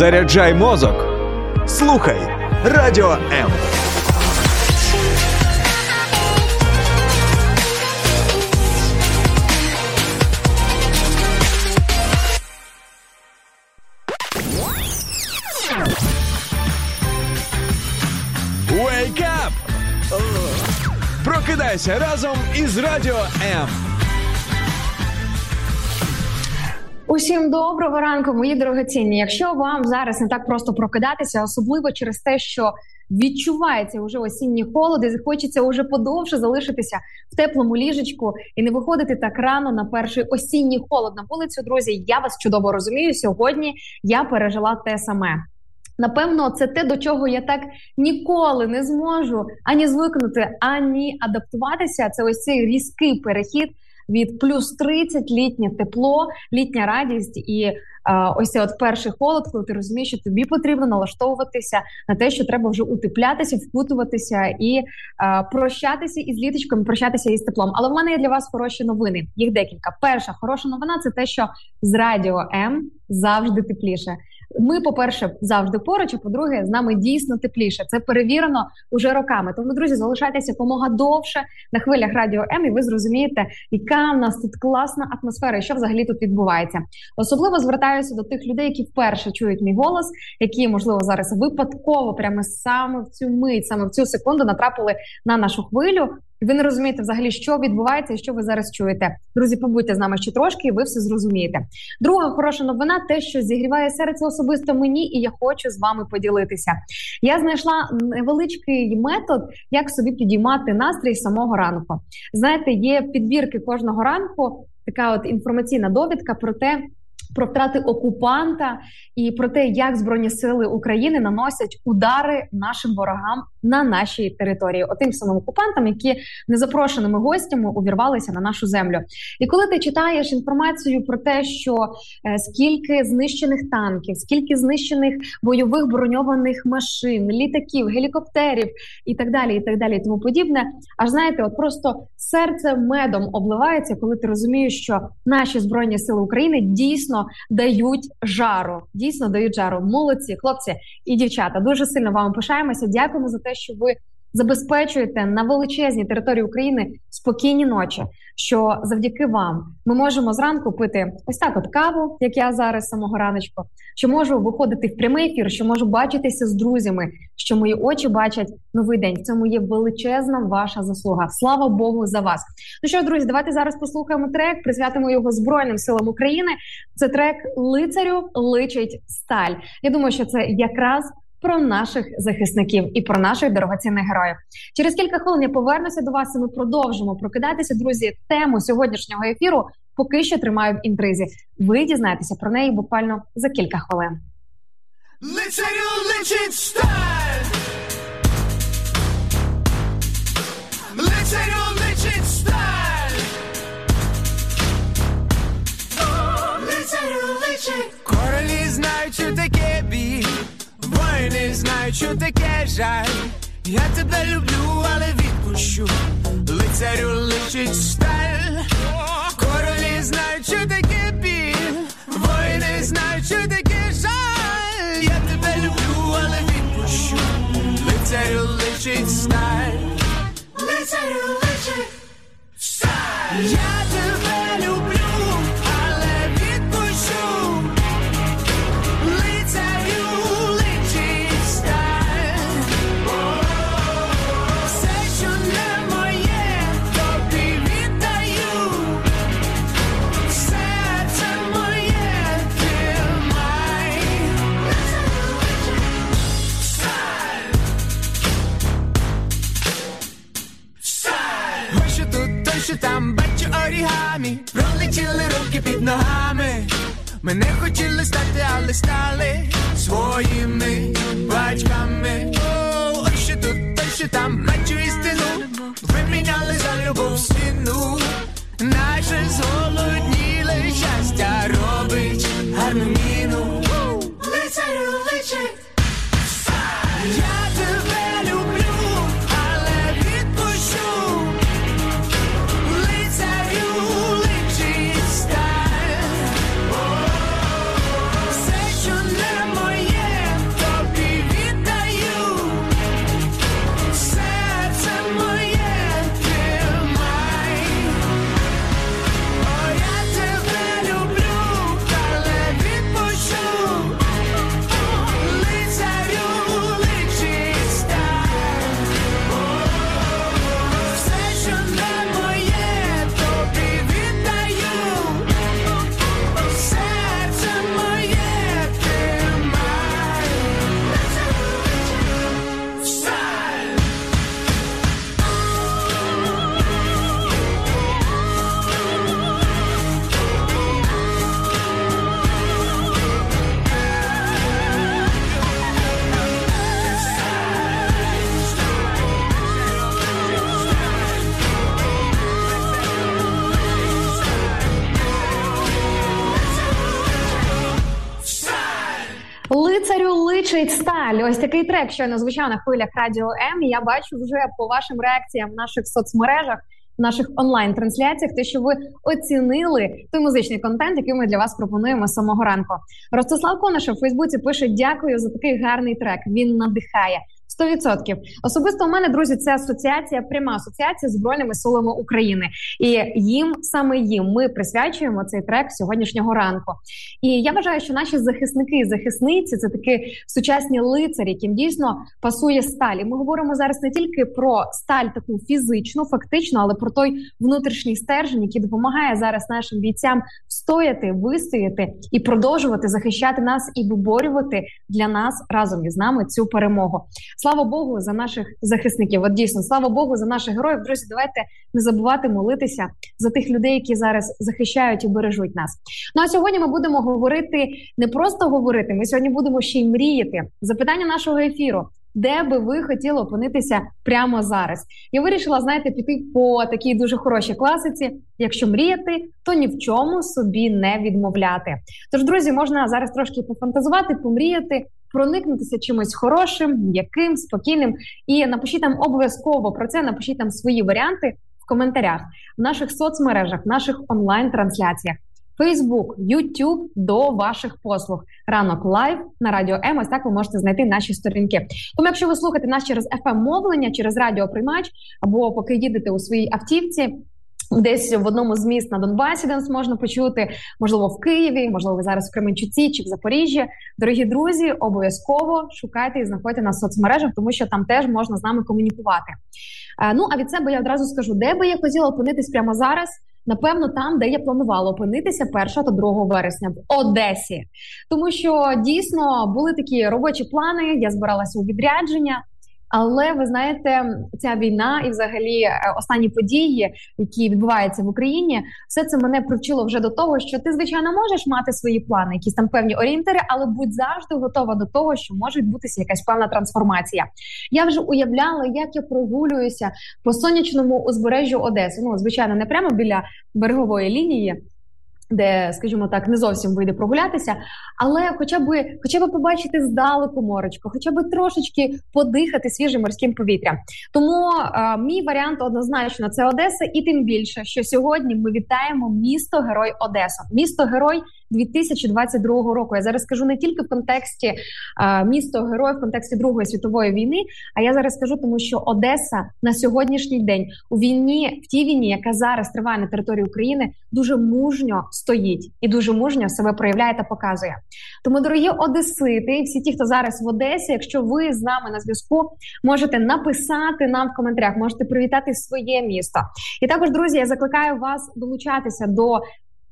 Заряджай мозок. Слухай Радіо М. Wake up! Прокидайся разом із Радіо М. Усім доброго ранку, мої дорогоцінні. Якщо вам зараз не так просто прокидатися, особливо через те, що відчувається вже осінній холод, і хочеться уже подовше залишитися в теплому ліжечку і не виходити так рано на перший осінній холод на вулицю. Друзі, я вас чудово розумію. Сьогодні я пережила те саме. Напевно, це те, до чого я так ніколи не зможу ані звикнути, ані адаптуватися. Це ось цей різкий перехід від плюс 30 літнє тепло, літня радість і е, ось от перший холод, коли ти розумієш, що тобі потрібно налаштовуватися на те, що треба вже утеплятися, вкутуватися і е, прощатися із літочком, прощатися із теплом. Але в мене є для вас хороші новини. Їх декілька. Перша хороша новина це те, що з радіо М завжди тепліше. Ми, по-перше, завжди поруч. а По-друге, з нами дійсно тепліше. Це перевірено уже роками. Тому, друзі, залишайтеся помога довше на хвилях радіо М, і ви зрозумієте, яка в нас тут класна атмосфера, і що взагалі тут відбувається. Особливо звертаюся до тих людей, які вперше чують мій голос, які можливо зараз випадково, прямо саме в цю мить, саме в цю секунду, натрапили на нашу хвилю. Ви не розумієте взагалі, що відбувається і що ви зараз чуєте. Друзі, побудьте з нами ще трошки, і ви все зрозумієте. Друга хороша новина, те, що зігріває серце особисто мені, і я хочу з вами поділитися. Я знайшла невеличкий метод, як собі підіймати настрій самого ранку. Знаєте, є підбірки кожного ранку, така от інформаційна довідка про те. Про втрати окупанта і про те, як збройні сили України наносять удари нашим ворогам на нашій території, отим самим окупантам, які незапрошеними гостями увірвалися на нашу землю. І коли ти читаєш інформацію про те, що е, скільки знищених танків, скільки знищених бойових броньованих машин, літаків, гелікоптерів і так далі, і так далі, і тому подібне, аж знаєте, от просто серце медом обливається, коли ти розумієш, що наші збройні сили України дійсно дають жару, дійсно дають жару. Молодці, хлопці і дівчата. Дуже сильно вам пишаємося. Дякуємо за те, що ви забезпечуєте на величезній території України спокійні ночі. Що завдяки вам ми можемо зранку пити ось так от каву, як я зараз самого раночку, що можу виходити в прямий ефір, що можу бачитися з друзями, що мої очі бачать новий день. В цьому є величезна ваша заслуга. Слава Богу, за вас. Ну що, друзі, давайте зараз послухаємо трек, присвятимо його Збройним силам України. Це трек лицарю личить сталь. Я думаю, що це якраз про наших захисників і про наших дорогоцінних героїв. Через кілька хвилин я повернуся до вас. і Ми продовжимо прокидатися. Друзі, тему сьогоднішнього ефіру поки що тримаю в інтризі. Ви дізнаєтеся про неї буквально за кілька хвилин. Лицарю личить сталь жаль. Я тебе люблю, але відпущу. Лицарю личить сталь ми не хотіли стати, але стали своїми батьками. О, ось що тут, той, ще там, бачу істину. Виміняли за любов стіну. Наше зголодніле Трек, щойно звучав на хвилях радіо М. Я бачу вже по вашим реакціям в наших соцмережах, в наших онлайн-трансляціях, те, що ви оцінили той музичний контент, який ми для вас пропонуємо з самого ранку. Ростислав Конашев в Фейсбуці пише: Дякую за такий гарний трек. Він надихає. 100%. Особисто у мене друзі, це асоціація, пряма асоціація збройними силами України, і їм саме їм ми присвячуємо цей трек сьогоднішнього ранку. І я вважаю, що наші захисники і захисниці це такі сучасні лицарі, яким дійсно пасує сталь. І Ми говоримо зараз не тільки про сталь, таку фізичну, фактично, але про той внутрішній стержень, який допомагає зараз нашим бійцям встояти, вистояти і продовжувати захищати нас і виборювати для нас разом із нами цю перемогу. Слава Богу, за наших захисників. От дійсно, слава Богу, за наших героїв. Друзі, давайте не забувати молитися за тих людей, які зараз захищають і бережуть нас. Ну а сьогодні ми будемо говорити не просто говорити. Ми сьогодні будемо ще й мріяти. Запитання нашого ефіру. Де би ви хотіли опинитися прямо зараз? Я вирішила, знаєте, піти по такій дуже хорошій класиці. Якщо мріяти, то ні в чому собі не відмовляти. Тож, друзі, можна зараз трошки пофантазувати, помріяти, проникнутися чимось хорошим, м'яким, спокійним. І напишіть там обов'язково про це. Напишіть там свої варіанти в коментарях в наших соцмережах, в наших онлайн-трансляціях. Фейсбук, Ютуб до ваших послуг. Ранок live на радіо М. Ось так ви можете знайти наші сторінки. Тому, якщо ви слухаєте нас через fm мовлення, через радіоприймач, або поки їдете у своїй автівці. Десь в одному з міст на Донбасі, де нас можна почути, можливо, в Києві, можливо, ви зараз в Кременчуці чи в Запоріжжі. Дорогі друзі, обов'язково шукайте і знаходьте нас в соцмережах, тому що там теж можна з нами комунікувати. Е, Ну а від себе я одразу скажу, де би я хотіла опинитись прямо зараз. Напевно, там, де я планувала опинитися 1 та 2 вересня в Одесі, тому що дійсно були такі робочі плани. Я збиралася у відрядження. Але ви знаєте, ця війна і, взагалі, е, останні події, які відбуваються в Україні, все це мене привчило вже до того, що ти звичайно можеш мати свої плани, якісь там певні орієнтири, але будь завжди готова до того, що може відбутися якась певна трансформація. Я вже уявляла, як я прогулююся по сонячному узбережжю Одеси. Ну звичайно, не прямо біля берегової лінії де, скажімо так, не зовсім вийде прогулятися, але хоча б хоча б побачити здалеку морочку, хоча б трошечки подихати свіжим морським повітрям. Тому е, мій варіант однозначно це Одеса, і тим більше, що сьогодні ми вітаємо місто Герой Одеса, місто Герой 2022 року. Я зараз скажу не тільки в контексті місто Герой, в контексті Другої світової війни. А я зараз скажу, тому що Одеса на сьогоднішній день у війні, в тій війні, яка зараз триває на території України, дуже мужньо стоїть і дуже мужньо себе проявляє та показує. Тому, дорогі Одесити, і всі ті, хто зараз в Одесі, якщо ви з нами на зв'язку, можете написати нам в коментарях, можете привітати своє місто. І також, друзі, я закликаю вас долучатися до.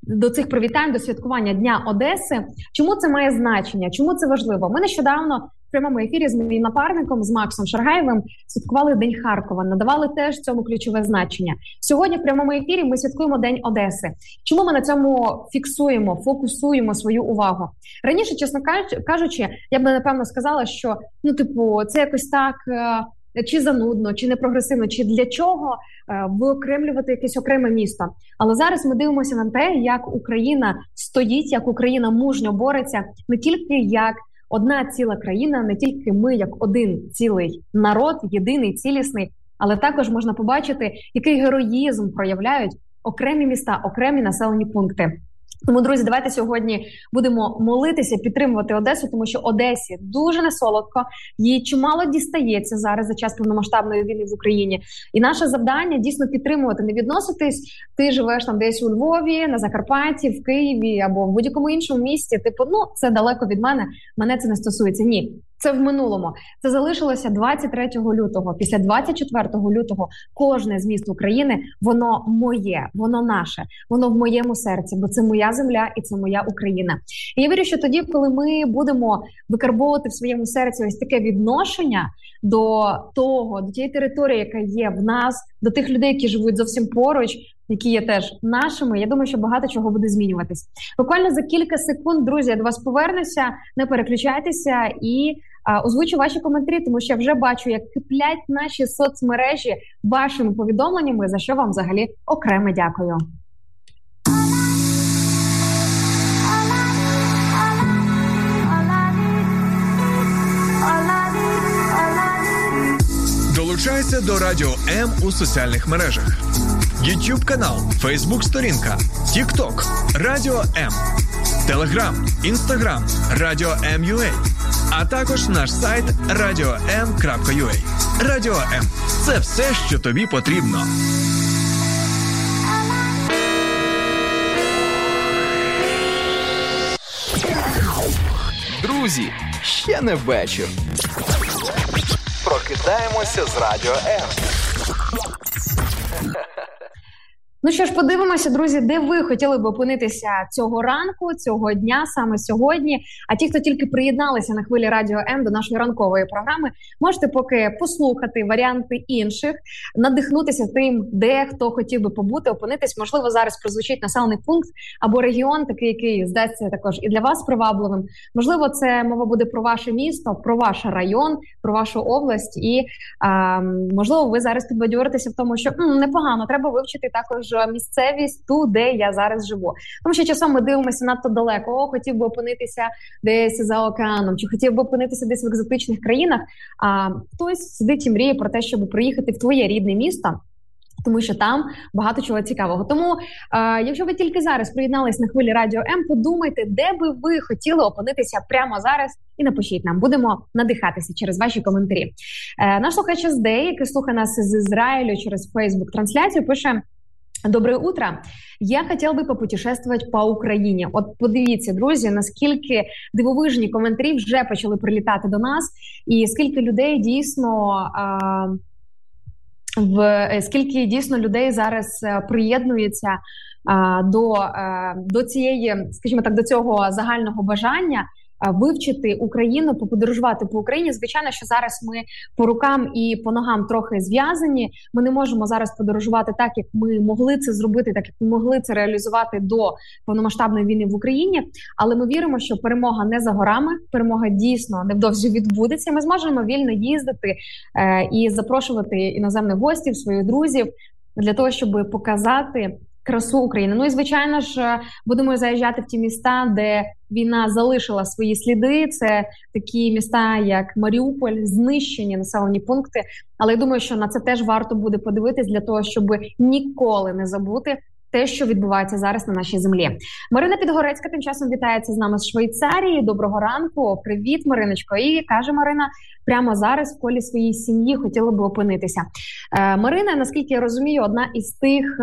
До цих привітань до святкування Дня Одеси. Чому це має значення? Чому це важливо? Ми нещодавно в прямому ефірі з моїм напарником з Максом Шаргаєвим святкували День Харкова, надавали теж цьому ключове значення. Сьогодні в прямому ефірі ми святкуємо День Одеси. Чому ми на цьому фіксуємо, фокусуємо свою увагу? Раніше, чесно кажучи, я б напевно сказала, що ну, типу, це якось так. Чи занудно, чи не прогресивно, чи для чого е, виокремлювати якесь окреме місто? Але зараз ми дивимося на те, як Україна стоїть, як Україна мужньо бореться не тільки як одна ціла країна, не тільки ми, як один цілий народ, єдиний цілісний, але також можна побачити, який героїзм проявляють окремі міста, окремі населені пункти. Тому, друзі, давайте сьогодні будемо молитися, підтримувати Одесу, тому що Одесі дуже не солодко, їй чимало дістається зараз за час повномасштабної війни в Україні. І наше завдання дійсно підтримувати, не відноситись. Ти живеш там десь у Львові, на Закарпатті, в Києві або в будь-якому іншому місті. Типу, ну це далеко від мене. Мене це не стосується. Ні, це в минулому. Це залишилося 23 лютого. Після 24 лютого кожне з міст України воно моє, воно наше, воно в моєму серці, бо це моя земля і це моя Україна. І я вірю, що тоді, коли ми будемо викарбовувати в своєму серці ось таке відношення до того, до тієї території, яка є в нас, до тих людей, які живуть зовсім поруч які є теж нашими. Я думаю, що багато чого буде змінюватись. Буквально за кілька секунд, друзі, я до вас повернуся. Не переключайтеся і а, озвучу ваші коментарі, тому що я вже бачу, як киплять наші соцмережі вашими повідомленнями, за що вам взагалі окреме дякую. Долучайся до радіо М у соціальних мережах. YouTube канал, Facebook сторінка, TikTok, Радіо М, Telegram, Instagram, Радіо М.Ua, а також наш сайт radio.m.ua. Радіо М це все, що тобі потрібно. Друзі, ще не вечір. Прокидаємося з радіо М. Ну що ж, подивимося, друзі, де ви хотіли б опинитися цього ранку, цього дня, саме сьогодні. А ті, хто тільки приєдналися на хвилі радіо М до нашої ранкової програми, можете поки послухати варіанти інших, надихнутися тим, де хто хотів би побути, опинитись. Можливо, зараз прозвучить населений пункт або регіон, такий, який здасться також і для вас привабливим. Можливо, це мова буде про ваше місто, про ваш район, про вашу область, і а, можливо, ви зараз підбадьоритеся в тому, що м, непогано треба вивчити також місцевість ту, де я зараз живу. Тому що часом ми дивимося надто далеко. О, хотів би опинитися десь за океаном, чи хотів би опинитися десь в екзотичних країнах. А хтось сидить і мріє про те, щоб приїхати в твоє рідне місто. Тому що там багато чого цікавого. Тому, е, якщо ви тільки зараз приєднались на хвилі радіо М, подумайте, де би ви хотіли опинитися прямо зараз, і напишіть нам. Будемо надихатися через ваші коментарі. Е, наш слухач СД, який слухає нас з Ізраїлю через Фейсбук трансляцію, пише. Доброе утро. Я хотел бы попутешествовать по Україні. От подивіться, друзі, наскільки дивовижні коментарі вже почали прилітати до нас, і скільки людей дійсно а, в е, скільки дійсно людей зараз е, приєднується а, до, а, до цієї, скажімо так, до цього загального бажання. Вивчити Україну, поподорожувати по Україні. Звичайно, що зараз ми по рукам і по ногам трохи зв'язані. Ми не можемо зараз подорожувати так, як ми могли це зробити, так як ми могли це реалізувати до повномасштабної війни в Україні. Але ми віримо, що перемога не за горами, перемога дійсно невдовзі відбудеться. Ми зможемо вільно їздити е, і запрошувати іноземних гостів, своїх друзів для того, щоб показати. Красу України. Ну і звичайно ж е, будемо заїжджати в ті міста, де війна залишила свої сліди. Це такі міста, як Маріуполь, знищені населені пункти. Але я думаю, що на це теж варто буде подивитись для того, щоб ніколи не забути те, що відбувається зараз на нашій землі. Марина Підгорецька тим часом вітається з нами з Швейцарії. Доброго ранку, привіт, Мариночко. І каже Марина, прямо зараз в колі своєї сім'ї хотіла би опинитися. Е, Марина, наскільки я розумію, одна із тих.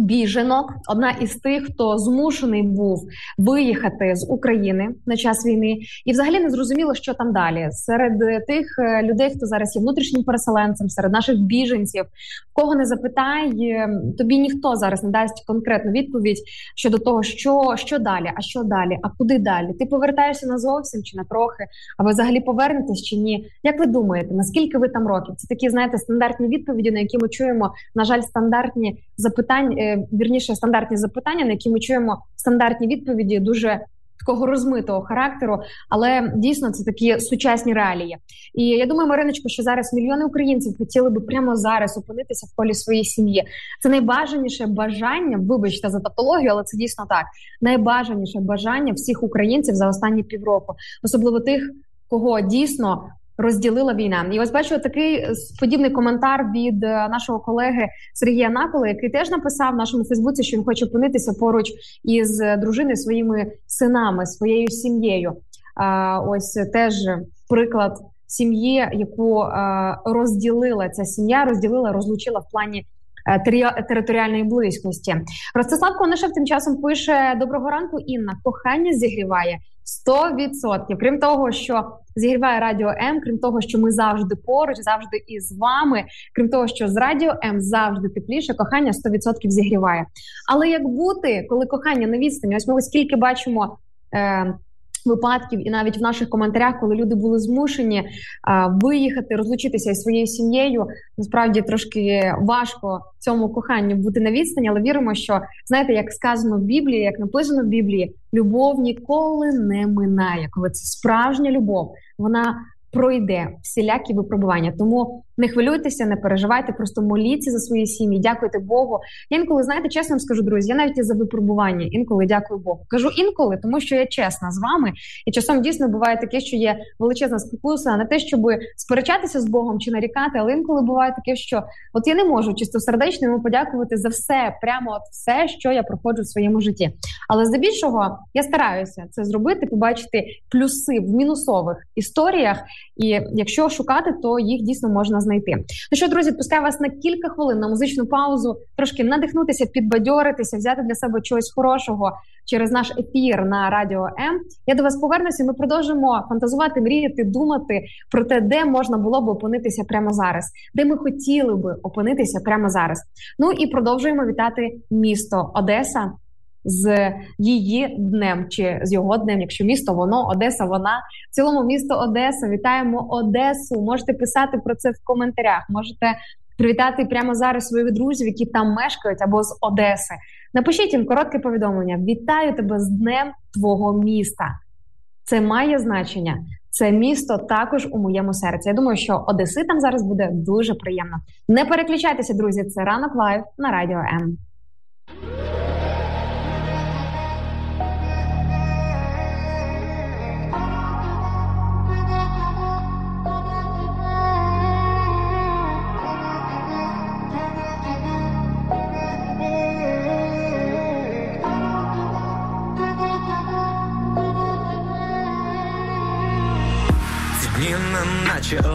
Е, Біженок, одна із тих, хто змушений був виїхати з України на час війни, і взагалі не зрозуміло, що там далі. Серед тих е, людей, хто зараз є внутрішнім переселенцем, серед наших біженців, кого не запитай, е, тобі ніхто зараз не дасть конкретну відповідь щодо того, що, що далі, а що далі, а куди далі. Ти повертаєшся на зовсім чи на трохи, а ви взагалі повернетесь чи ні? Як ви думаєте, наскільки ви там років? Це такі, знаєте, стандартні відповіді, на які ми чуємо, на жаль, стандартні запитання, е, вірніше, стандартні запитання, на які ми чуємо стандартні відповіді, дуже такого розмитого характеру, але дійсно це такі сучасні реалії. І я думаю, Мариночко, що зараз мільйони українців хотіли би прямо зараз опинитися в колі своєї сім'ї. Це найбажаніше бажання. Вибачте за тавтологію, але це дійсно так. Найбажаніше бажання всіх українців за останні півроку, особливо тих, кого дійсно розділила війна. І ось бачу такий е, подібний коментар від е, нашого колеги Сергія Накола, який теж написав в нашому Фейсбуці, що він хоче опинитися поруч із е, дружиною, своїми синами, своєю сім'єю. А, Ось теж приклад сім'ї, яку розділила ця сім'я, розділила, розлучила в плані. Територіальної близькості Ростислав Конишев тим часом пише: Доброго ранку, Інна. Кохання зігріває 100%. Крім того, що зігріває радіо М, крім того, що ми завжди поруч, завжди із вами. Крім того, що з радіо М завжди тепліше, кохання 100% зігріває. Але як бути, коли кохання на відстані? Ось ми ось скільки бачимо. Е, Випадків і навіть в наших коментарях, коли люди були змушені а, виїхати, розлучитися із своєю сім'єю, насправді трошки важко цьому коханню бути на відстані, але віримо, що знаєте, як сказано в Біблії, як написано в Біблії, любов ніколи не минає. Коли це справжня любов, вона пройде всілякі випробування. Тому Не хвилюйтеся, не переживайте, просто моліться за свої сім'ї, дякуйте Богу. Я інколи знаєте, чесно вам скажу, друзі, я навіть і за випробування. Інколи дякую Богу. Кажу інколи, тому що я чесна з вами, і часом дійсно буває таке, що є величезна спокуса, не те, щоб сперечатися з Богом чи нарікати, але інколи буває таке, що от я не можу чисто сердечно йому подякувати за все, прямо от все, що я проходжу в своєму житті. Але здебільшого я стараюся це зробити, побачити плюси в мінусових історіях, і якщо шукати, то їх дійсно можна знайти. Ну що, друзі, пускаю вас на кілька хвилин на музичну паузу, трошки надихнутися, підбадьоритися, взяти для себе чогось хорошого через наш ефір на радіо М. Я до вас повернуся. Ми продовжимо фантазувати, мріяти, думати про те, де можна було б опинитися прямо зараз, де ми хотіли би опинитися прямо зараз. Ну і продовжуємо вітати місто Одеса. З її днем чи з його днем, якщо місто воно Одеса, вона в цілому місто Одеса. Вітаємо Одесу. Можете писати про це в коментарях. Можете привітати прямо зараз своїх друзів, які там мешкають або з Одеси. Напишіть їм коротке повідомлення: Вітаю тебе з днем твого міста. Це має значення. Це місто також у моєму серці. Я думаю, що Одеси там зараз буде дуже приємно. Не переключайтеся, друзі. Це ранок live на радіо М.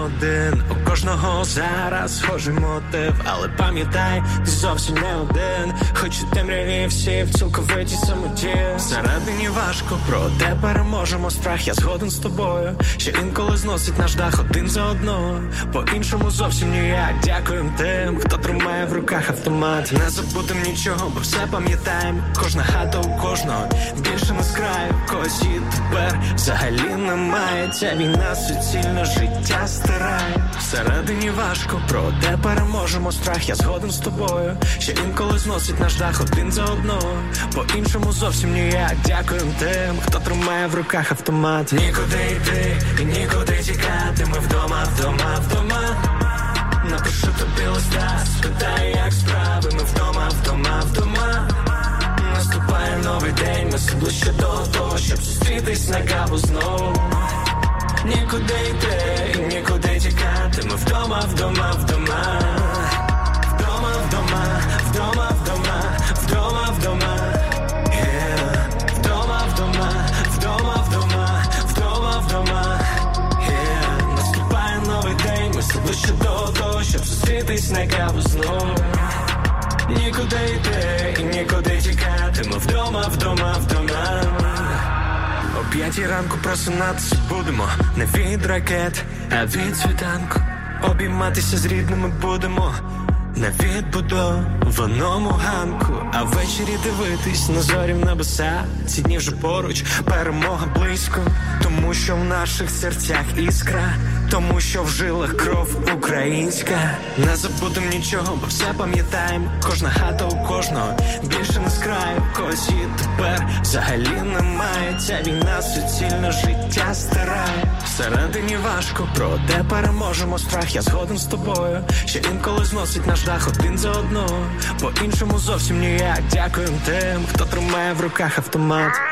then кожного зараз схожий мотив, але пам'ятай, ти зовсім не один, хоч у темряві всі в цілковитій самоті Всередині важко, проте переможемо страх. Я згоден з тобою, що інколи зносить наш дах один за одного. По-іншому зовсім ніяк. Дякуємо тим, хто тримає в руках автомат. Не забудем нічого, бо все пам'ятаємо. Кожна хата у кожного більше з краю, когось і тепер взагалі немає. Ця війна суцільне життя стирає всередині важко, проте переможемо страх. Я згоден з тобою, що інколи зносить наш дах один за одного. По-іншому зовсім ніяк. Дякуємо тим, хто тримає в руках автомат. Нікуди йти, і нікуди тікати. Ми вдома, вдома, вдома. Напишу тобі листа, спитай, як справи. Ми вдома, вдома, вдома. Наступає новий день, ми все ближче до того, щоб зустрітись на каву знову нікуди йти, і нікуди тікати. Ми вдома, вдома, вдома, вдома, вдома, вдома, вдома, вдома, вдома, вдома, вдома, вдома, вдома, вдома, вдома, наступає новий день, ми все ближче до того, щоб зустрітись на каву. Нікуди йти, і нікуди тікати. Ми вдома, вдома, вдома. П'ятій ранку просинатися будемо не від ракет, а від світанку. Обійматися з рідними будемо на відбудованому ганку, а ввечері дивитись на зорі в небеса. Ці дні вже поруч, перемога близько, тому що в наших серцях іскра тому що в жилах кров українська. Не забудем нічого, бо все пам'ятаємо. Кожна хата у кожного більше не з краю. Когось тепер взагалі немає. Ця війна суцільне життя стирає. Всередині важко, проте переможемо страх. Я згоден з тобою, що інколи зносить наш дах один за одного. По іншому зовсім ніяк. Дякуємо тим, хто тримає в руках автомат.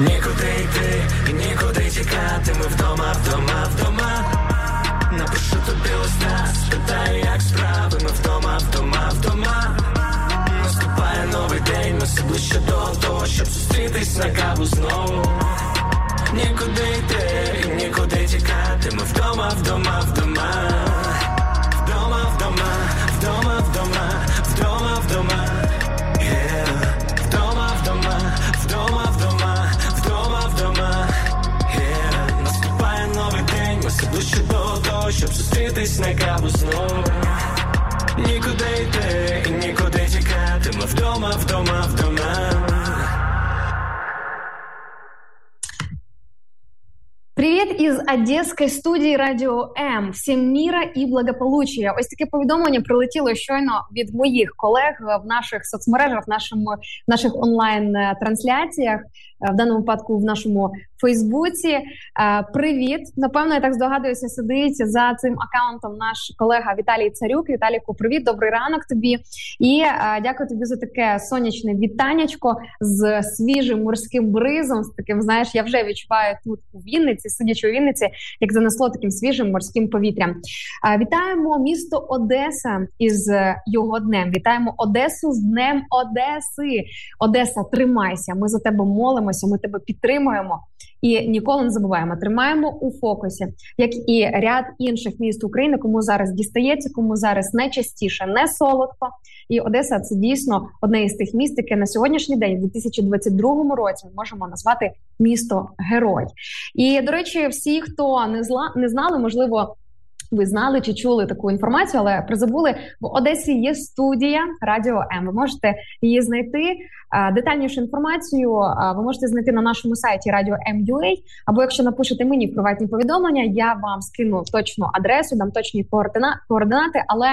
Нікуди йти нікуди тікати. Ми вдома, вдома, вдома. Напишу тобі листа, спитаю, як справи. Ми вдома, вдома, вдома. Наступає новий день, все ближче до того, щоб зустрітись на каву знову. Нікуди йти нікуди тікати. Ми вдома, вдома. Вдома, вдома, вдома, вдома, Привіт одеської студії Радіо М. Всім міра і благополуччя. Ось таке повідомлення прилетіло щойно від моїх колег в наших соцмережах, в нашому в наших онлайн трансляціях, в даному випадку в нашому Фейсбуці. Е, привіт! Напевно, я так здогадуюся, сидить за цим акаунтом наш колега Віталій Царюк. Віталіку, привіт, добрий ранок тобі. І е, дякую тобі за таке сонячне вітаннячко з свіжим морським бризом. З таким, знаєш, я вже відчуваю тут у Вінниці, сидячи у Вінниці, як занесло таким свіжим морським повітрям. Е, вітаємо місто Одеса із його днем. Вітаємо Одесу з Днем Одеси. Одеса, тримайся. Ми за тебе молимося. Ми тебе підтримуємо і ніколи не забуваємо. Тримаємо у фокусі, як і ряд інших міст України, кому зараз дістається, кому зараз найчастіше не солодко. І Одеса це дійсно одне із тих міст, яке на сьогоднішній день, у 2022 році, ми можемо назвати місто герой. І до речі, всі, хто не зла не знали, можливо. Ви знали чи чули таку інформацію, але призабули в Одесі є студія Радіо М. Ви можете її знайти. Детальнішу інформацію ви можете знайти на нашому сайті Радіо М.Ю.А. або якщо напишете мені приватні повідомлення, я вам скину точну адресу, дам точні координати, але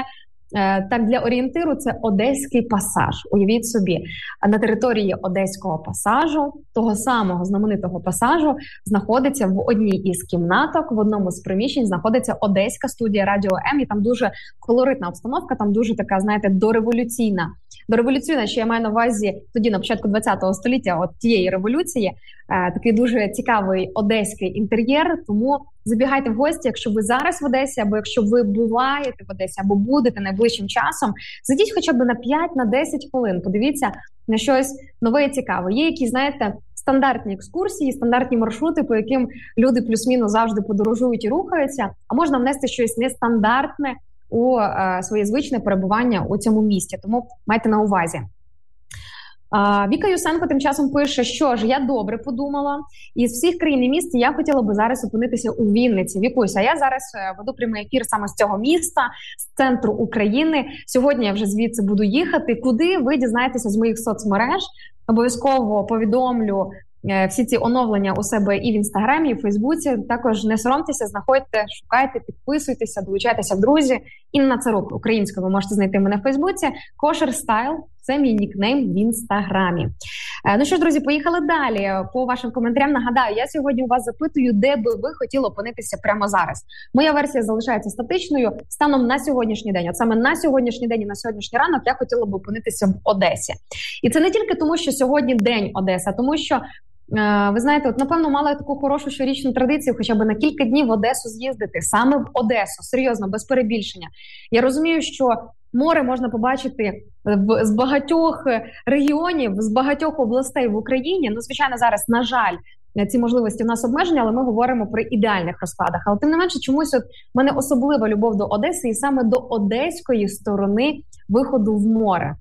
так, для орієнтиру це Одеський пасаж. Уявіть собі, на території Одеського пасажу, того самого знаменитого пасажу, знаходиться в одній із кімнаток, в одному з приміщень знаходиться Одеська студія Радіо М. І там дуже колоритна обстановка, там дуже така, знаєте, дореволюційна. Дореволюційна, що я маю на увазі тоді на початку ХХ століття, от тієї революції, е, такий дуже цікавий одеський інтер'єр. Тому забігайте в гості, якщо ви зараз в Одесі, або якщо ви буваєте в Одесі, або будете найближчим часом. Зайдіть хоча б на 5 на 10 хвилин. Подивіться на щось нове і цікаве. Є які знаєте. Стандартні екскурсії, стандартні маршрути, по яким люди плюс-мінус завжди подорожують і рухаються. А можна внести щось нестандартне у е, своє звичне перебування у цьому місті. Тому майте на увазі. Віка Юсенко тим часом пише, що ж я добре подумала, із всіх країн і міст я хотіла би зараз опинитися у Вінниці. Вікуся, я зараз е, веду прямий ефір саме з цього міста, з центру України. Сьогодні я вже звідси буду їхати. Куди ви дізнаєтеся з моїх соцмереж? Обов'язково повідомлю всі ці оновлення у себе і в інстаграмі, і в Фейсбуці. Також не соромтеся, знаходьте, шукайте, підписуйтеся, долучайтеся в друзі. Інна Царук українською ви можете знайти мене в Фейсбуці. Кошер стайл це мій нікнейм в інстаграмі. Е, ну що ж, друзі, поїхали далі. По вашим коментарям нагадаю, я сьогодні у вас запитую, де би ви хотіли опинитися прямо зараз. Моя версія залишається статичною станом на сьогоднішній день. От саме на сьогоднішній день і на сьогоднішній ранок я хотіла би опинитися в Одесі, і це не тільки тому, що сьогодні день Одеса, тому що ви знаєте, от напевно мали таку хорошу щорічну традицію, хоча б на кілька днів в Одесу з'їздити саме в Одесу, серйозно, без перебільшення. Я розумію, що море можна побачити в з багатьох регіонів, з багатьох областей в Україні. Ну, звичайно, зараз на жаль. Ці можливості у нас обмежені, але ми говоримо про ідеальних розкладах. Але тим не менше, чомусь от мене особлива любов до Одеси, і саме до одеської сторони виходу в море.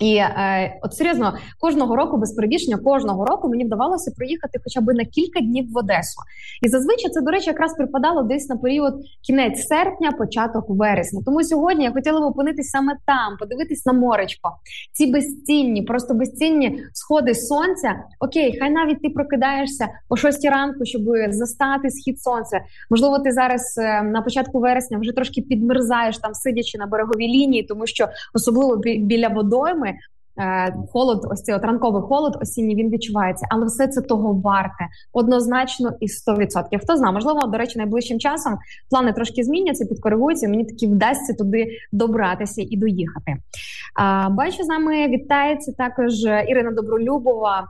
І е, от серйозно кожного року без перебільшення, кожного року мені вдавалося проїхати хоча б на кілька днів в Одесу. І зазвичай це, до речі, якраз припадало десь на період кінець серпня, початок вересня. Тому сьогодні я хотіла б опинитись саме там, подивитись на моречко. Ці безцінні, просто безцінні сходи сонця. Окей, хай навіть ти прокидаєшся о 6 ранку, щоб застати схід сонця. Можливо, ти зараз е, на початку вересня вже трошки підмерзаєш там, сидячи на береговій лінії, тому що особливо біля водойми холод, ось цей от ранковий холод, осінній він відчувається, але все це того варте однозначно і 100%. Хто знає, можливо, до речі, найближчим часом плани трошки зміняться, підкоригуються. Мені таки вдасться туди добратися і доїхати. Бачу, з нами вітається також Ірина Добролюбова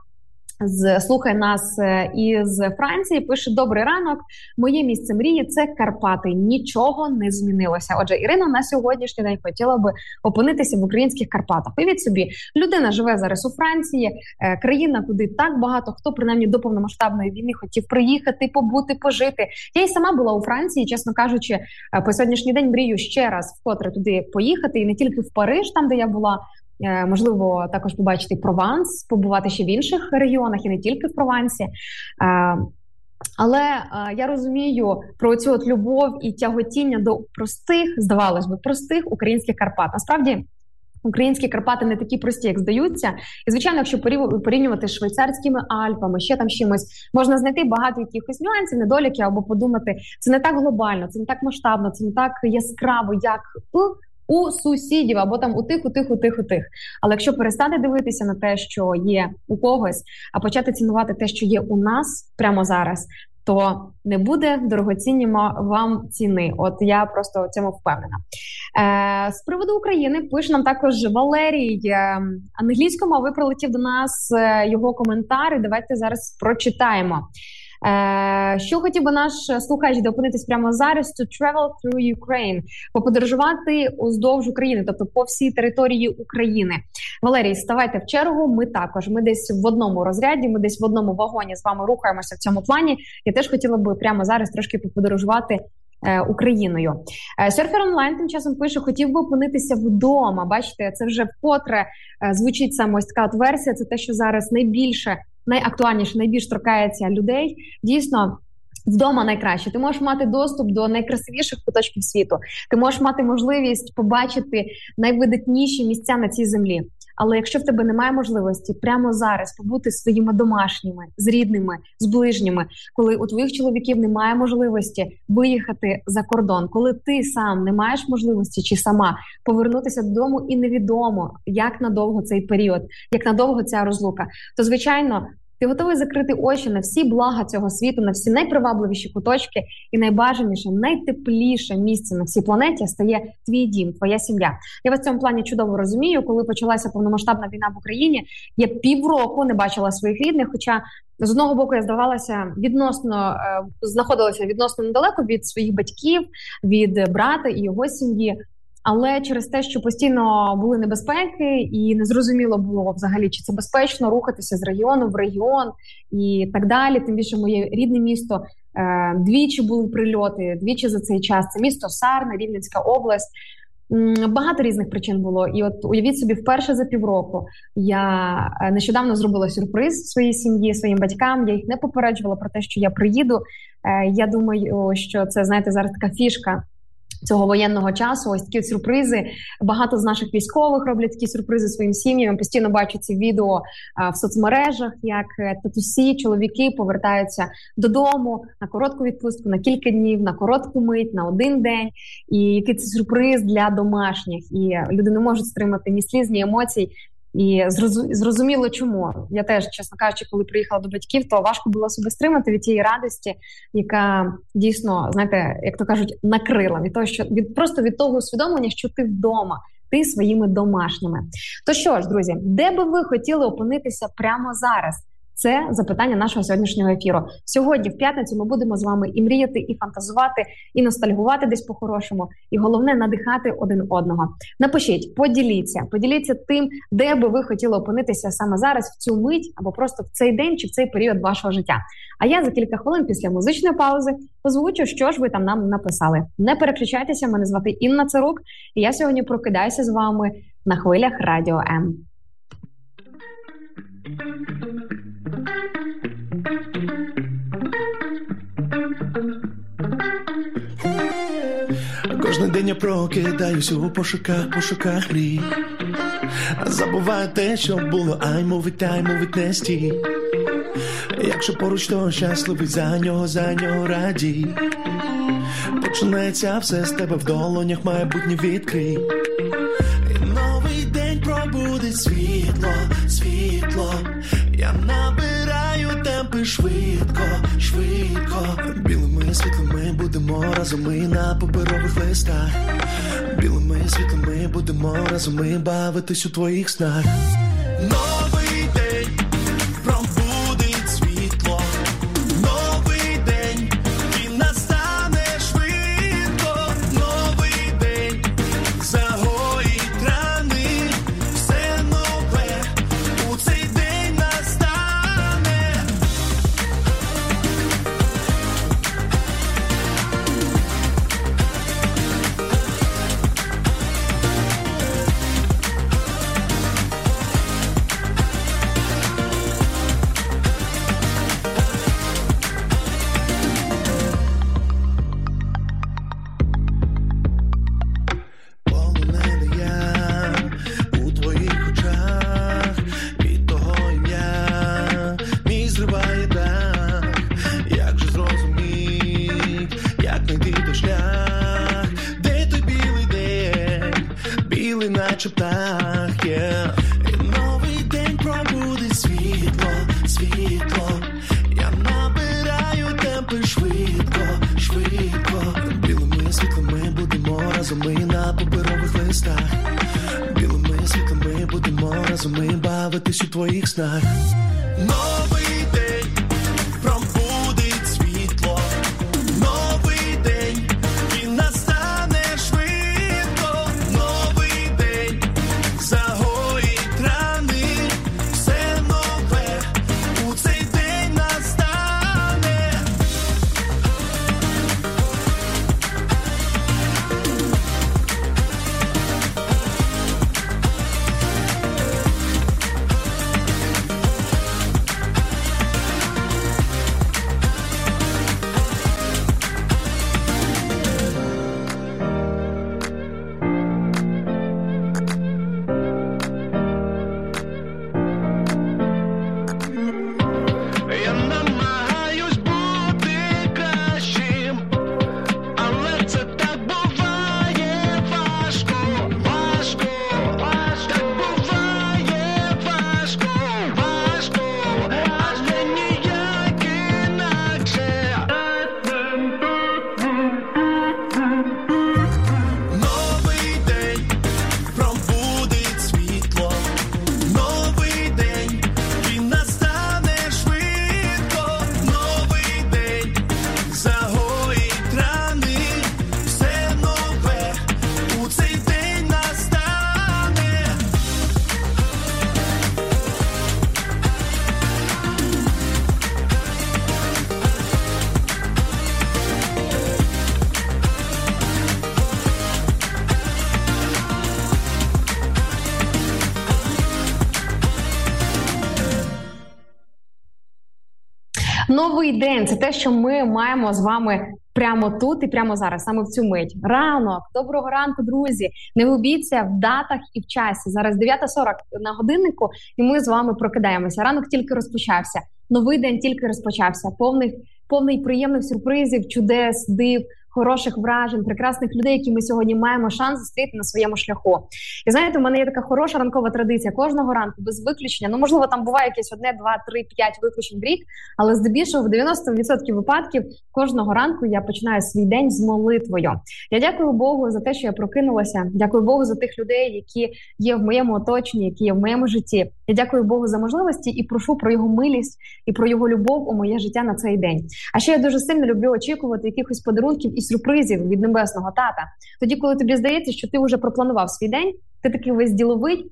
з слухай нас е, із Франції. Пише добрий ранок. Моє місце мрії це Карпати. Нічого не змінилося. Отже, Ірина на сьогоднішній день хотіла би опинитися в українських Карпатах. Уявіть собі, людина живе зараз у Франції, е, країна, куди так багато хто принаймні до повномасштабної війни хотів приїхати, побути, пожити. Я й сама була у Франції, чесно кажучи, е, по сьогоднішній день мрію ще раз вкотре туди поїхати, і не тільки в Париж, там де я була. Е, можливо, також побачити Прованс, побувати ще в інших регіонах і не тільки в Провансі. Е, але е, я розумію про цю от любов і тяготіння до простих, здавалось би, простих українських Карпат. Насправді. Українські Карпати не такі прості, як здаються, і звичайно, якщо порівнювати з швейцарськими Альпами, ще там чимось можна знайти багато якихось нюансів, недоліків або подумати, це не так глобально, це не так масштабно, це не так яскраво, як у сусідів або там у тих, у тих, у тих, у тих. Але якщо перестати дивитися на те, що є у когось, а почати цінувати те, що є у нас прямо зараз, то не буде дорогоцінні вам ціни. От я просто цьому впевнена. Е, З приводу України пише нам також Валерій е, англійською мовою прилетів до нас е, його коментар. Давайте зараз прочитаємо. Е, Що хотів би наш слухач допинитись прямо зараз? To travel through Ukraine, поподорожувати уздовж України, тобто по всій території України. Валерій, ставайте в чергу. Ми також ми десь в одному розряді, ми десь в одному вагоні з вами рухаємося в цьому плані. Я теж хотіла би прямо зараз трошки поподорожувати. Е, Україною серфер онлайн тим часом пише, хотів би опинитися вдома. Бачите, це вже вкотре е, звучить саме ось така от версія. Це те, що зараз найбільше найактуальніше, найбільш торкається людей. Дійсно. Вдома найкраще ти можеш мати доступ до найкрасивіших куточків світу. Ти можеш мати можливість побачити найвидатніші місця на цій землі. Але якщо в тебе немає можливості прямо зараз побути своїми домашніми, з рідними, з ближніми, коли у твоїх чоловіків немає можливості виїхати за кордон, коли ти сам не маєш можливості чи сама повернутися додому, і невідомо, як надовго цей період, як надовго ця розлука, то звичайно ти готовий закрити очі на всі блага цього світу, на всі найпривабливіші куточки, і найбажаніше, найтепліше місце на всій планеті стає твій дім, твоя сім'я. Я вас в цьому плані чудово розумію. Коли почалася повномасштабна війна в Україні, я півроку не бачила своїх рідних. Хоча з одного боку я здавалася відносно е, знаходилася відносно недалеко від своїх батьків, від брата і його сім'ї. Але через те, що постійно були небезпеки, і незрозуміло було взагалі, чи це безпечно рухатися з регіону в регіон і так далі. Тим більше моє рідне місто е, двічі були прильоти, двічі за цей час. Це місто Сарна, Рівненська область. Багато різних причин було, і от уявіть собі, вперше за півроку я е, нещодавно зробила сюрприз своїй сім'ї, своїм батькам. Я їх не попереджувала про те, що я приїду. Е, я думаю, що це знаєте зараз така фішка Цього воєнного часу ось такі сюрпризи. Багато з наших військових роблять такі сюрпризи своїм сім'ям. Постійно бачу ці відео а, в соцмережах, як е, татусі, чоловіки повертаються додому на коротку відпустку, на кілька днів, на коротку мить, на один день. І який це сюрприз для домашніх, і люди не можуть стримати ні сліз, ні емоцій. І зрозуміло, чому я теж, чесно кажучи, коли приїхала до батьків, то важко було себе стримати від тієї радості, яка дійсно, знаєте, як то кажуть, накрила від того, що від просто від того усвідомлення, що ти вдома, ти своїми домашніми. То що ж, друзі, де би ви хотіли опинитися прямо зараз? Це запитання нашого сьогоднішнього ефіру. Сьогодні, в п'ятницю, ми будемо з вами і мріяти, і фантазувати, і ностальгувати десь по-хорошому, і головне надихати один одного. Напишіть, поділіться, поділіться тим, де би ви хотіли опинитися саме зараз, в цю мить, або просто в цей день чи в цей період вашого життя. А я за кілька хвилин після музичної паузи озвучу, що ж ви там нам написали. Не переключайтеся, мене звати Інна Царук, і я сьогодні прокидаюся з вами на хвилях Радіо М. Кожний день я прокидаюсь у пошуках, пошуках мрій. Забуваю те, що було, ай мовить, ай мовить не Якщо поруч, то щасливий за нього, за нього радій Починається все з тебе в долонях, майбутнє відкрий. І новий день пробудить світло, світло, я набираю темпи швидко, швидко, білими світлами будемо разом ми на паперових листах, білими світлами будемо разом ми бавитись у твоїх снах. Новий день це те, що ми маємо з вами прямо тут і прямо зараз, саме в цю мить. Ранок, доброго ранку, друзі. Не губіться в датах і в часі. Зараз 9.40 на годиннику, і ми з вами прокидаємося. Ранок тільки розпочався. Новий день тільки розпочався. Повний повний приємних сюрпризів, чудес, див, хороших вражень, прекрасних людей, які ми сьогодні маємо шанс зустріти на своєму шляху. І знаєте, у мене є така хороша ранкова традиція. Кожного ранку без виключення. Ну можливо, там буває якесь одне, два, три, п'ять виключень в рік, але здебільшого в 90% випадків кожного ранку я починаю свій день з молитвою. Я дякую Богу за те, що я прокинулася. Дякую Богу за тих людей, які є в моєму оточенні, які є в моєму житті. Я дякую Богу за можливості і прошу про його милість і про його любов у моє життя на цей день. А ще я дуже сильно люблю очікувати якихось подарунків і сюрпризів від небесного тата. Тоді, коли тобі здається, що ти вже пропланував свій день, ти такий весь діловий.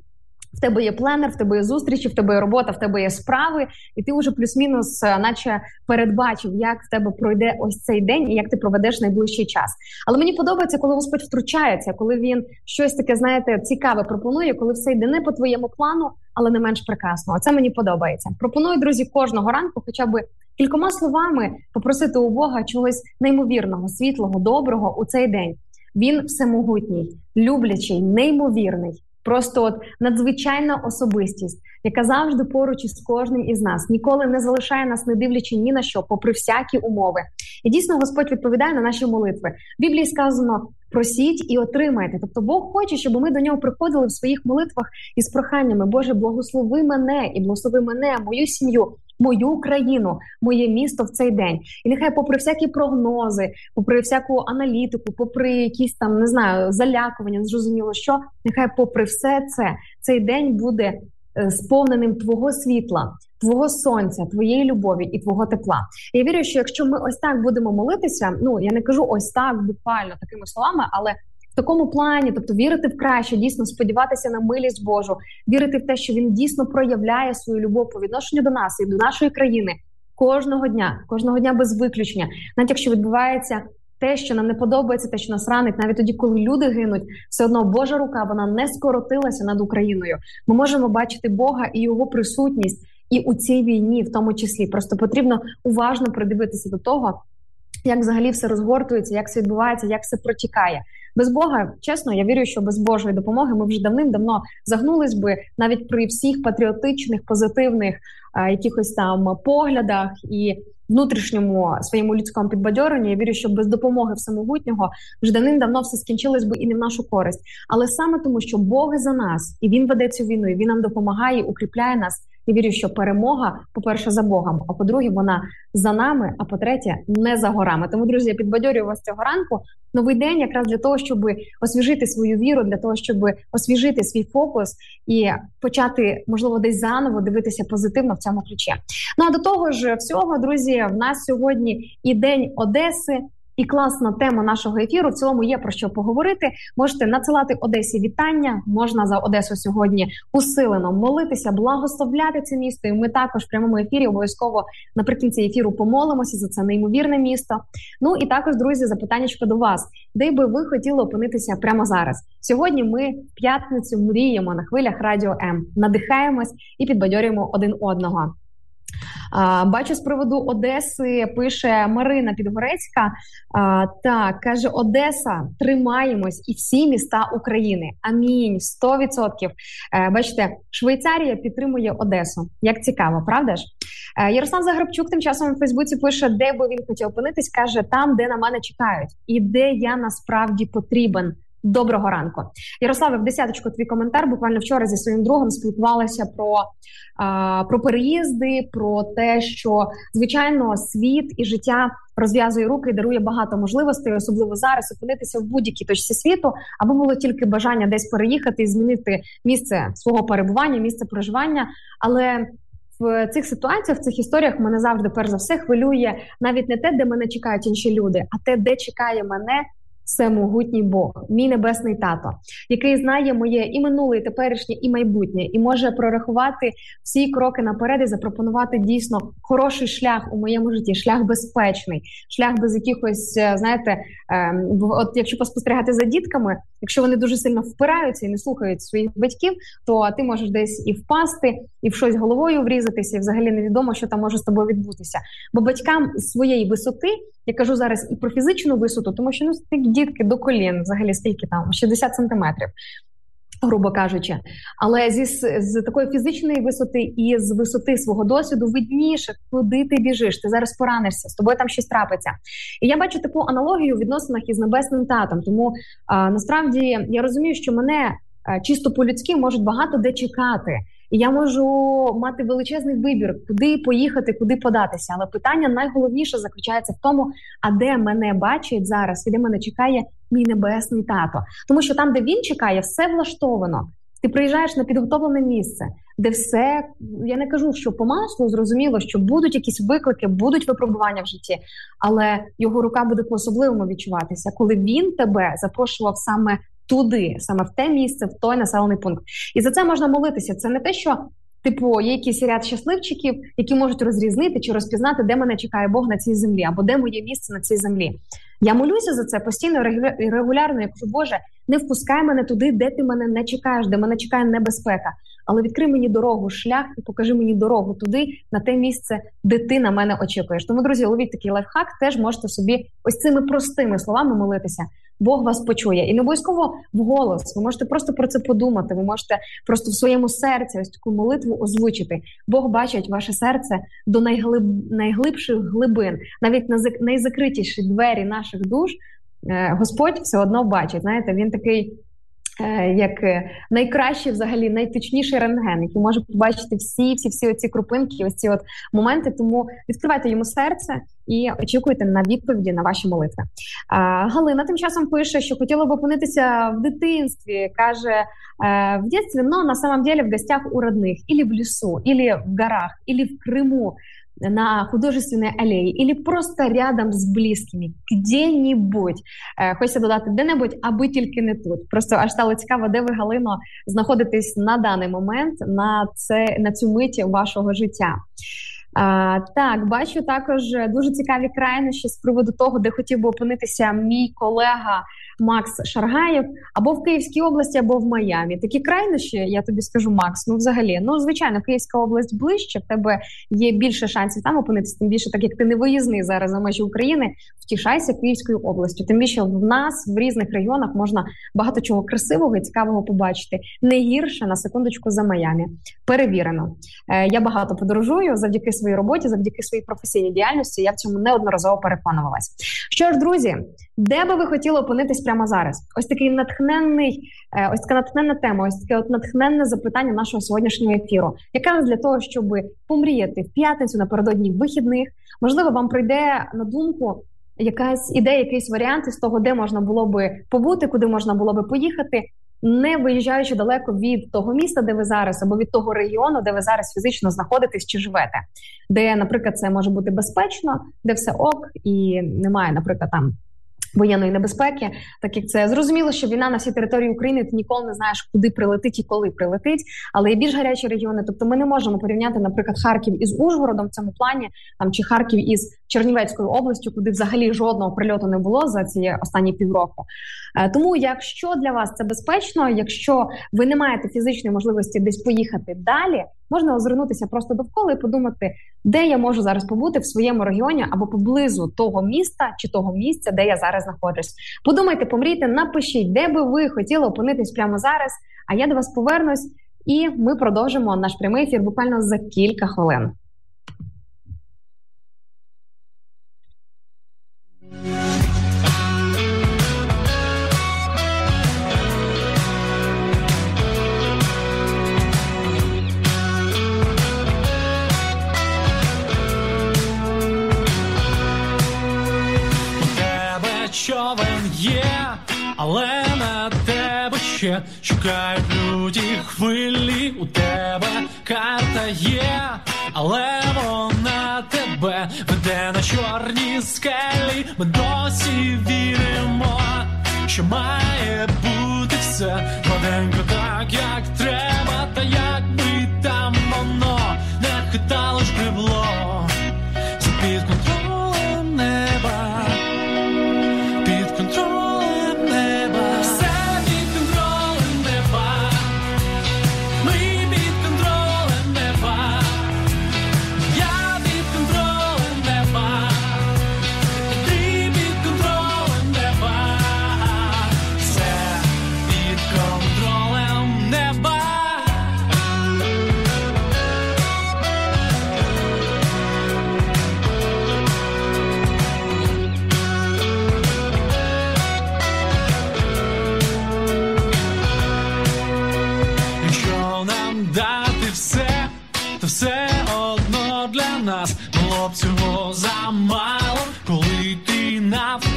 В тебе є пленер, в тебе є зустрічі, в тебе є робота, в тебе є справи, і ти вже плюс-мінус, е, наче передбачив, як в тебе пройде ось цей день і як ти проведеш найближчий час. Але мені подобається, коли Господь втручається, коли він щось таке, знаєте, цікаве пропонує, коли все йде не по твоєму плану, але не менш прекрасно. Оце мені подобається. Пропоную друзі кожного ранку, хоча б кількома словами попросити у Бога чогось неймовірного, світлого, доброго у цей день. Він всемогутній, люблячий, неймовірний. Просто от надзвичайна особистість, яка завжди поруч із кожним із нас, ніколи не залишає нас, не дивлячи ні на що, попри всякі умови. І дійсно Господь відповідає на наші молитви. В Біблії сказано: просіть і отримайте. Тобто Бог хоче, щоб ми до нього приходили в своїх молитвах із проханнями. Боже, благослови мене і благослови мене, мою сім'ю. Мою країну, моє місто в цей день, і нехай, попри всякі прогнози, попри всяку аналітику, попри якісь там не знаю залякування, зрозуміло, що нехай, попри все це, цей день буде е, сповненим твого світла, твого сонця, твоєї любові і твого тепла. Я вірю, що якщо ми ось так будемо молитися, ну я не кажу ось так буквально такими словами, але такому плані, тобто вірити в краще, дійсно сподіватися на милість Божу, вірити в те, що він дійсно проявляє свою любов по відношенню до нас і до нашої країни кожного дня, кожного дня без виключення, навіть якщо відбувається. Те, що нам не подобається, те, що нас ранить, навіть тоді, коли люди гинуть, все одно Божа рука вона не скоротилася над Україною. Ми можемо бачити Бога і його присутність і у цій війні, в тому числі. Просто потрібно уважно придивитися до того, як взагалі все розгортується, як все відбувається, як все протікає. Без Бога, чесно, я вірю, що без Божої допомоги ми вже давним-давно загнулись би навіть при всіх патріотичних, позитивних е, якихось там поглядах і внутрішньому своєму людському підбадьоренні. Я вірю, що без допомоги всемогутнього вже давним-давно все скінчилось би і не в нашу користь. Але саме тому, що Бог за нас і він веде цю війну, і він нам допомагає, укріпляє нас. Я вірю, що перемога, по-перше, за Богом, а по-друге, вона за нами, а по-третє, не за горами. Тому, друзі, я підбадьорюю вас цього ранку. Новий день, якраз для того, щоб освіжити свою віру, для того, щоб освіжити свій фокус і почати, можливо, десь заново дивитися позитивно в цьому ключі. Ну а до того ж, всього, друзі, в нас сьогодні і день Одеси. І класна тема нашого ефіру. В цілому є про що поговорити. Можете надсилати Одесі вітання. Можна за Одесу сьогодні усилено молитися, благословляти це місто. І ми також в прямому ефірі обов'язково наприкінці ефіру помолимося за це неймовірне місто. Ну і також, друзі, запитання до вас, де би ви хотіли опинитися прямо зараз. Сьогодні ми п'ятницю мріємо на хвилях радіо М, надихаємось і підбадьорюємо один одного. Бачу з приводу Одеси, пише Марина Підгорецька. Так каже Одеса, тримаємось і всі міста України. Амінь. 100%. Е, бачите, Швейцарія підтримує Одесу. Як цікаво, правда ж? Е, Ярослав Заграбчук тим часом в Фейсбуці пише, де би він хотів опинитись, каже там, де на мене чекають, і де я насправді потрібен. Доброго ранку, Ярославе, в десяточку твій коментар. Буквально вчора зі своїм другом спілкувалася про а, про переїзди, про те, що звичайно світ і життя розв'язує руки і дарує багато можливостей, особливо зараз опинитися в будь-якій точці світу, аби було тільки бажання десь переїхати і змінити місце свого перебування, місце проживання. Але в цих ситуаціях, в цих історіях мене завжди перш за все хвилює навіть не те, де мене чекають інші люди, а те, де чекає мене всемогутній Бог, мій небесний тато, який знає моє і минуле, і теперішнє, і майбутнє, і може прорахувати всі кроки наперед і запропонувати дійсно хороший шлях у моєму житті, шлях безпечний, шлях без якихось, е, знаєте, ем, от якщо поспостерігати за дітками, якщо вони дуже сильно впираються і не слухають своїх батьків, то ти можеш десь і впасти, і в щось головою врізатися, і взагалі невідомо, що там може з тобою відбутися. Бо батькам своєї висоти. Я кажу зараз і про фізичну висоту, тому що ну дітки до колін, взагалі скільки там 60 сантиметрів. Грубо кажучи, але зі з такої фізичної висоти і з висоти свого досвіду видніше, куди ти біжиш, ти зараз поранишся, з тобою там щось трапиться. І я бачу таку аналогію в відносинах із небесним татом. Тому а, насправді я розумію, що мене а, чисто по людськи можуть багато де чекати. І я можу мати величезний вибір, куди поїхати, куди податися. Але питання найголовніше заключається в тому, а де мене бачить зараз, і де мене чекає мій небесний тато. Тому що там, де він чекає, все влаштовано. Ти приїжджаєш на підготовлене місце, де все я не кажу, що по маслу зрозуміло, що будуть якісь виклики, будуть випробування в житті, але його рука буде по особливому відчуватися, коли він тебе запрошував саме туди, саме в те місце, в той населений пункт. І за це можна молитися. Це не те, що. Типу, є якийсь ряд щасливчиків, які можуть розрізнити чи розпізнати, де мене чекає Бог на цій землі, або де моє місце на цій землі. Я молюся за це постійно регулярно. Я кажу, Боже, не впускай мене туди, де ти мене не чекаєш, де мене чекає небезпека. Але відкрий мені дорогу, шлях і покажи мені дорогу туди, на те місце, де ти на мене очікуєш. Тому, друзі, ловіть такий лайфхак, теж можете собі ось цими простими словами молитися. Бог вас почує, і не обов'язково вголос. Ви можете просто про це подумати. Ви можете просто в своєму серці ось таку молитву озвучити. Бог бачить ваше серце до найглиб... найглибших глибин, навіть на найзакритіші двері наших душ. Е, Господь все одно бачить. Знаєте, він такий Е, як е, найкращий, взагалі найточніший рентген, який може побачити всі, всі, всі оці крупинки, ось ці от моменти. Тому відкривайте йому серце і очікуйте на відповіді на ваші молитви. Галина тим часом пише, що хотіла б опинитися в дитинстві. каже «Е, в дитинстві, но на самом деле в гостях у родних, ілі в лісу, ілі в горах, ілі в Криму на художественной аллее или просто рядом з близькими, где-нибудь. Е, хочеться додати де-небудь, аби тільки не тут. Просто аж стало цікаво, де ви Галино знаходитесь на даний момент на це на цю миті вашого життя. А, Так, бачу також дуже цікаві крайнощі з приводу того, де хотів би опинитися мій колега Макс Шаргаєв або в Київській області, або в Майамі. Такі крайнощі, я тобі скажу, Макс. Ну, взагалі, ну звичайно, Київська область ближче. В тебе є більше шансів там опинитися. Тим більше, так як ти не виїзний зараз за межі України, втішайся Київською областю. Тим більше в нас в різних регіонах можна багато чого красивого і цікавого побачити. Не гірше на секундочку за Майамі. Перевірено. Е, я багато подорожую завдяки своїй роботі, завдяки своїй професійній діяльності. Я в цьому неодноразово переконувалась. Що ж, друзі, де би ви хотіли опинитись прямо зараз? Ось такий натхненний, е, ось така натхненна тема, ось таке от натхненне запитання нашого сьогоднішнього ефіру. Якраз для того, щоб помріяти в п'ятницю напередодні вихідних, можливо, вам прийде на думку. Якась ідея, якийсь варіант із того, де можна було би побути, куди можна було би поїхати, не виїжджаючи далеко від того міста, де ви зараз, або від того регіону, де ви зараз фізично знаходитесь чи живете, де, наприклад, це може бути безпечно, де все ок, і немає, наприклад, там воєнної небезпеки, так як це зрозуміло, що війна на всій території України ти ніколи не знаєш, куди прилетить і коли прилетить, але є більш гарячі регіони. Тобто, ми не можемо порівняти, наприклад, Харків із Ужгородом в цьому плані, там чи Харків із Чернівецькою областю, куди взагалі жодного прильоту не було за ці останні півроку. Е, тому, якщо для вас це безпечно, якщо ви не маєте фізичної можливості десь поїхати далі, можна озирнутися просто довкола і подумати, де я можу зараз побути в своєму регіоні або поблизу того міста чи того місця, де я зараз знаходжусь. Подумайте, помрійте, напишіть, де би ви хотіли опинитись прямо зараз. А я до вас повернусь, і ми продовжимо наш прямий ефір буквально за кілька хвилин. Човен є, але на тебе ще чекають люті хвилі. У тебе карта є, але вона тебе веде на чорні скелі. Ми досі віримо, що має бути все гладенько так, як треба, та як би там воно не хитало ж крибло.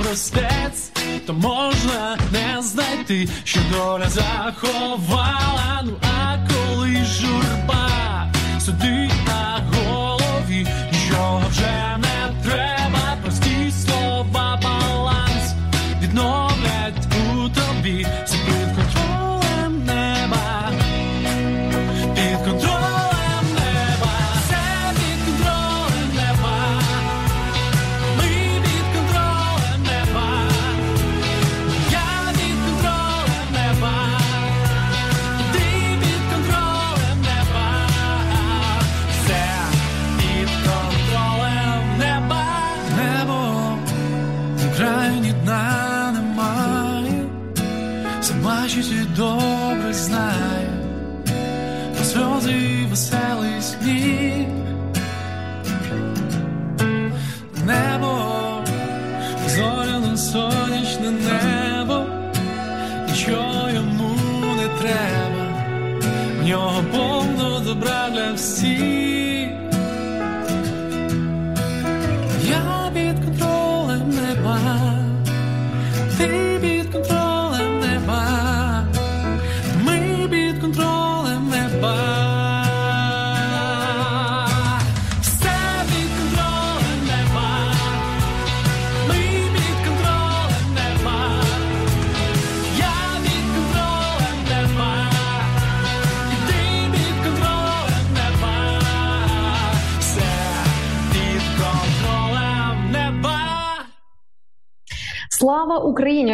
Навпростець, то можна не знайти, що доля заховала. Ну а коли журба сидить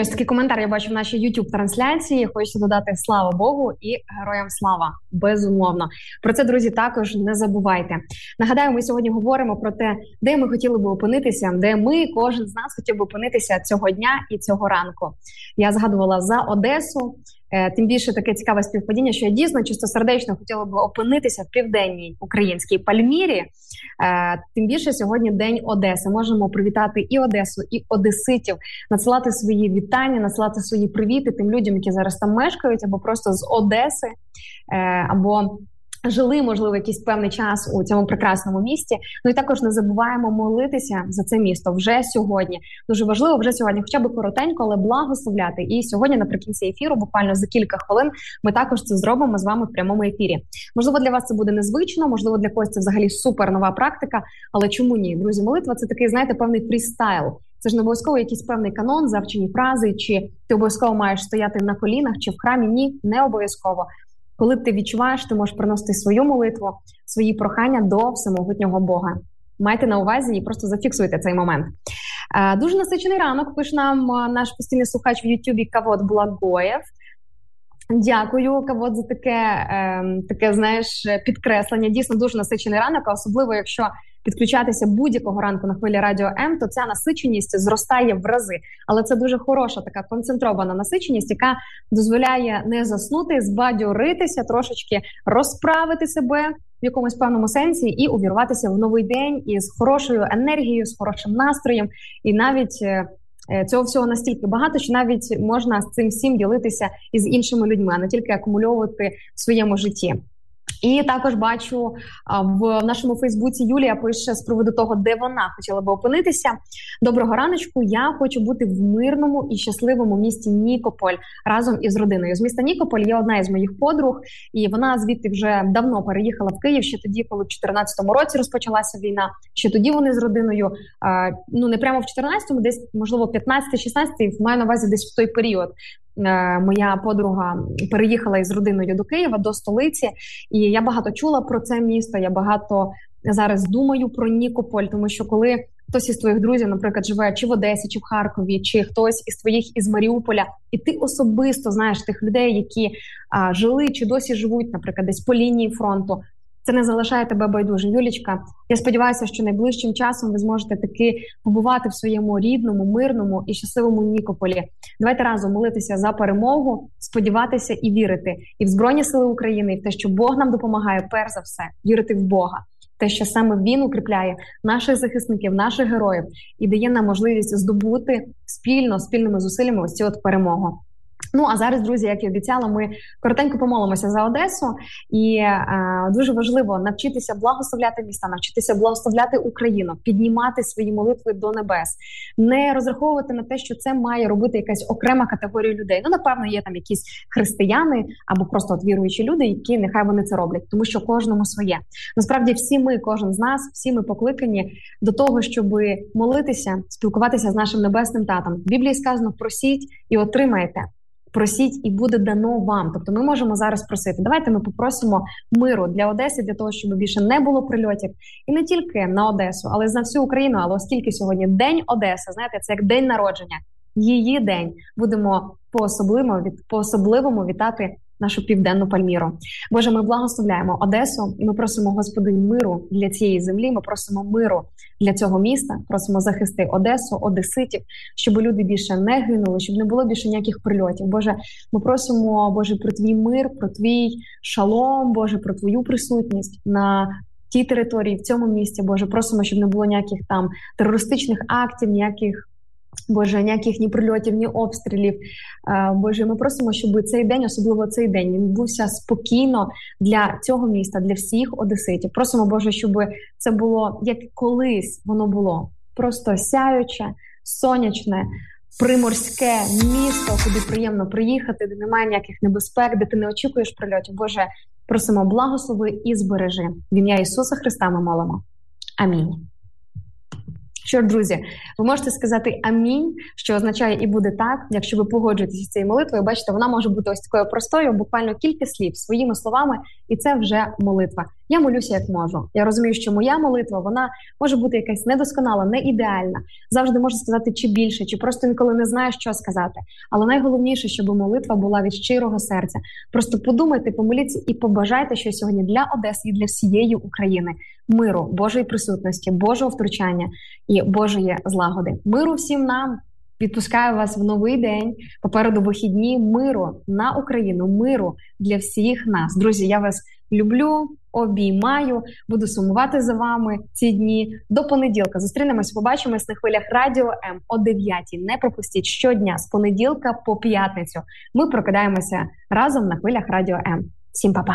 Ось такий коментар я бачу в нашій youtube трансляції. Хочу додати слава Богу і героям слава. Безумовно, про це друзі також не забувайте. Нагадаю, ми сьогодні говоримо про те, де ми хотіли би опинитися, де ми, кожен з нас хотів би опинитися цього дня і цього ранку. Я згадувала за Одесу. Е, тим більше таке цікаве співпадіння, що я дійсно чистосердечно хотіла би опинитися в південній українській Пальмірі. Е, тим більше сьогодні день Одеси. Можемо привітати і Одесу, і Одеситів, надсилати свої вітання, надсилати свої привіти тим людям, які зараз там мешкають, або просто з Одеси, е, або жили, можливо, якийсь певний час у цьому прекрасному місті. Ну і також не забуваємо молитися за це місто вже сьогодні. Дуже важливо вже сьогодні, хоча б коротенько, але благословляти. І сьогодні, наприкінці ефіру, буквально за кілька хвилин, ми також це зробимо з вами в прямому ефірі. Можливо, для вас це буде незвично, можливо, для когось це взагалі супер нова практика. Але чому ні? Друзі, молитва це такий, знаєте, певний фрістайл. Це ж не обов'язково якийсь певний канон, завчені фрази, чи ти обов'язково маєш стояти на колінах, чи в храмі. Ні, не обов'язково. Коли ти відчуваєш, ти можеш приносити свою молитву, свої прохання до всемогутнього Бога. Майте на увазі і просто зафіксуйте цей момент. Е, дуже насичений ранок. Пише нам е, наш постійний слухач в Ютубі Кавод Благоєв. Дякую, Кавод, за таке, е, таке знаєш, підкреслення. Дійсно дуже насичений ранок, особливо якщо підключатися будь-якого ранку на хвилі радіо М, то ця насиченість зростає в рази. Але це дуже хороша така концентрована насиченість, яка дозволяє не заснути, збадьоритися, трошечки розправити себе в якомусь певному сенсі і увірватися в новий день із хорошою енергією, з хорошим настроєм, і навіть. е, е, Цього всього настільки багато, що навіть можна з цим всім ділитися із іншими людьми, а не тільки акумульовувати в своєму житті. І також бачу в нашому Фейсбуці Юлія пише з приводу того, де вона хотіла би опинитися. Доброго раночку. Я хочу бути в мирному і щасливому місті Нікополь разом із родиною. З міста Нікополь є одна із моїх подруг, і вона звідти вже давно переїхала в Київ. Ще тоді, коли в 2014 році розпочалася війна. Ще тоді вони з родиною. Ну не прямо в 14-му, десь можливо 15-16, маю на увазі десь в той період. Е, моя подруга переїхала із родиною до Києва до столиці, і я багато чула про це місто. Я багато зараз думаю про Нікополь, тому що коли хтось із твоїх друзів, наприклад, живе чи в Одесі, чи в Харкові, чи хтось із твоїх із Маріуполя, і ти особисто знаєш тих людей, які а, жили чи досі живуть, наприклад, десь по лінії фронту. Це не залишає тебе байдужим. Юлічка, я сподіваюся, що найближчим часом ви зможете таки побувати в своєму рідному, мирному і щасливому Нікополі. Давайте разом молитися за перемогу, сподіватися і вірити і в збройні сили України, і в те, що Бог нам допомагає, перш за все, вірити в Бога. Те, що саме він укріпляє наших захисників, наших героїв і дає нам можливість здобути спільно спільними зусиллями ось цю от перемогу. Ну а зараз, друзі, як і обіцяла, ми коротенько помолимося за Одесу, і е, дуже важливо навчитися благословляти міста, навчитися благословляти Україну, піднімати свої молитви до небес, не розраховувати на те, що це має робити якась окрема категорія людей. Ну, напевно, є там якісь християни або просто от віруючі люди, які нехай вони це роблять, тому що кожному своє. Насправді, всі ми, кожен з нас, всі ми покликані до того, щоб молитися, спілкуватися з нашим небесним татом. В Біблії сказано: просіть і отримаєте просіть і буде дано вам. Тобто, ми можемо зараз просити. Давайте ми попросимо миру для Одеси, для того, щоб більше не було прильотів, і не тільки на Одесу, але на всю Україну. Але оскільки сьогодні день Одеси, знаєте, це як день народження, її день будемо по особливому від по особливому вітати нашу південну Пальміру. Боже, ми благословляємо Одесу, ми просимо Господи миру для цієї землі. Ми просимо миру для цього міста. Просимо захисти Одесу, Одеситів, щоб люди більше не гинули, щоб не було більше ніяких прильотів. Боже, ми просимо Боже про твій мир, про твій шалом, Боже, про твою присутність на. Тій території в цьому місті, Боже, просимо, щоб не було ніяких там терористичних актів, ніяких Боже, ніяких ні прильотів, ні обстрілів. Боже, ми просимо, щоб цей день, особливо цей день, він бувся спокійно для цього міста, для всіх одеситів. Просимо, Боже, щоб це було як колись воно було просто сяюче, сонячне. Приморське місто, куди приємно приїхати, де немає ніяких небезпек, де ти не очікуєш прильотів. Боже, просимо благослови і збережи. В ім'я Ісуса Христа ми молимо. Амінь. Що друзі, ви можете сказати амінь, що означає і буде так, якщо ви погоджуєтеся з цією молитвою. Бачите, вона може бути ось такою простою, буквально кілька слів своїми словами, і це вже молитва. Я молюся як можу. Я розумію, що моя молитва вона може бути якась недосконала, не ідеальна. Завжди можу сказати чи більше, чи просто інколи не знаю, що сказати. Але найголовніше, щоб молитва була від щирого серця. Просто подумайте, помоліться і побажайте, що сьогодні для Одеси і для всієї України миру, Божої присутності, Божого втручання і Божої злагоди. Миру всім нам. Відпускаю вас в новий день. Попереду вихідні миру на Україну, миру для всіх нас. Друзі, я вас люблю, обіймаю, буду сумувати за вами ці дні. До понеділка зустрінемось, побачимось на хвилях Радіо М о 9. Не пропустіть щодня з понеділка по п'ятницю. Ми прокидаємося разом на хвилях Радіо М. Всім па-па!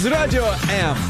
Із Радіо М.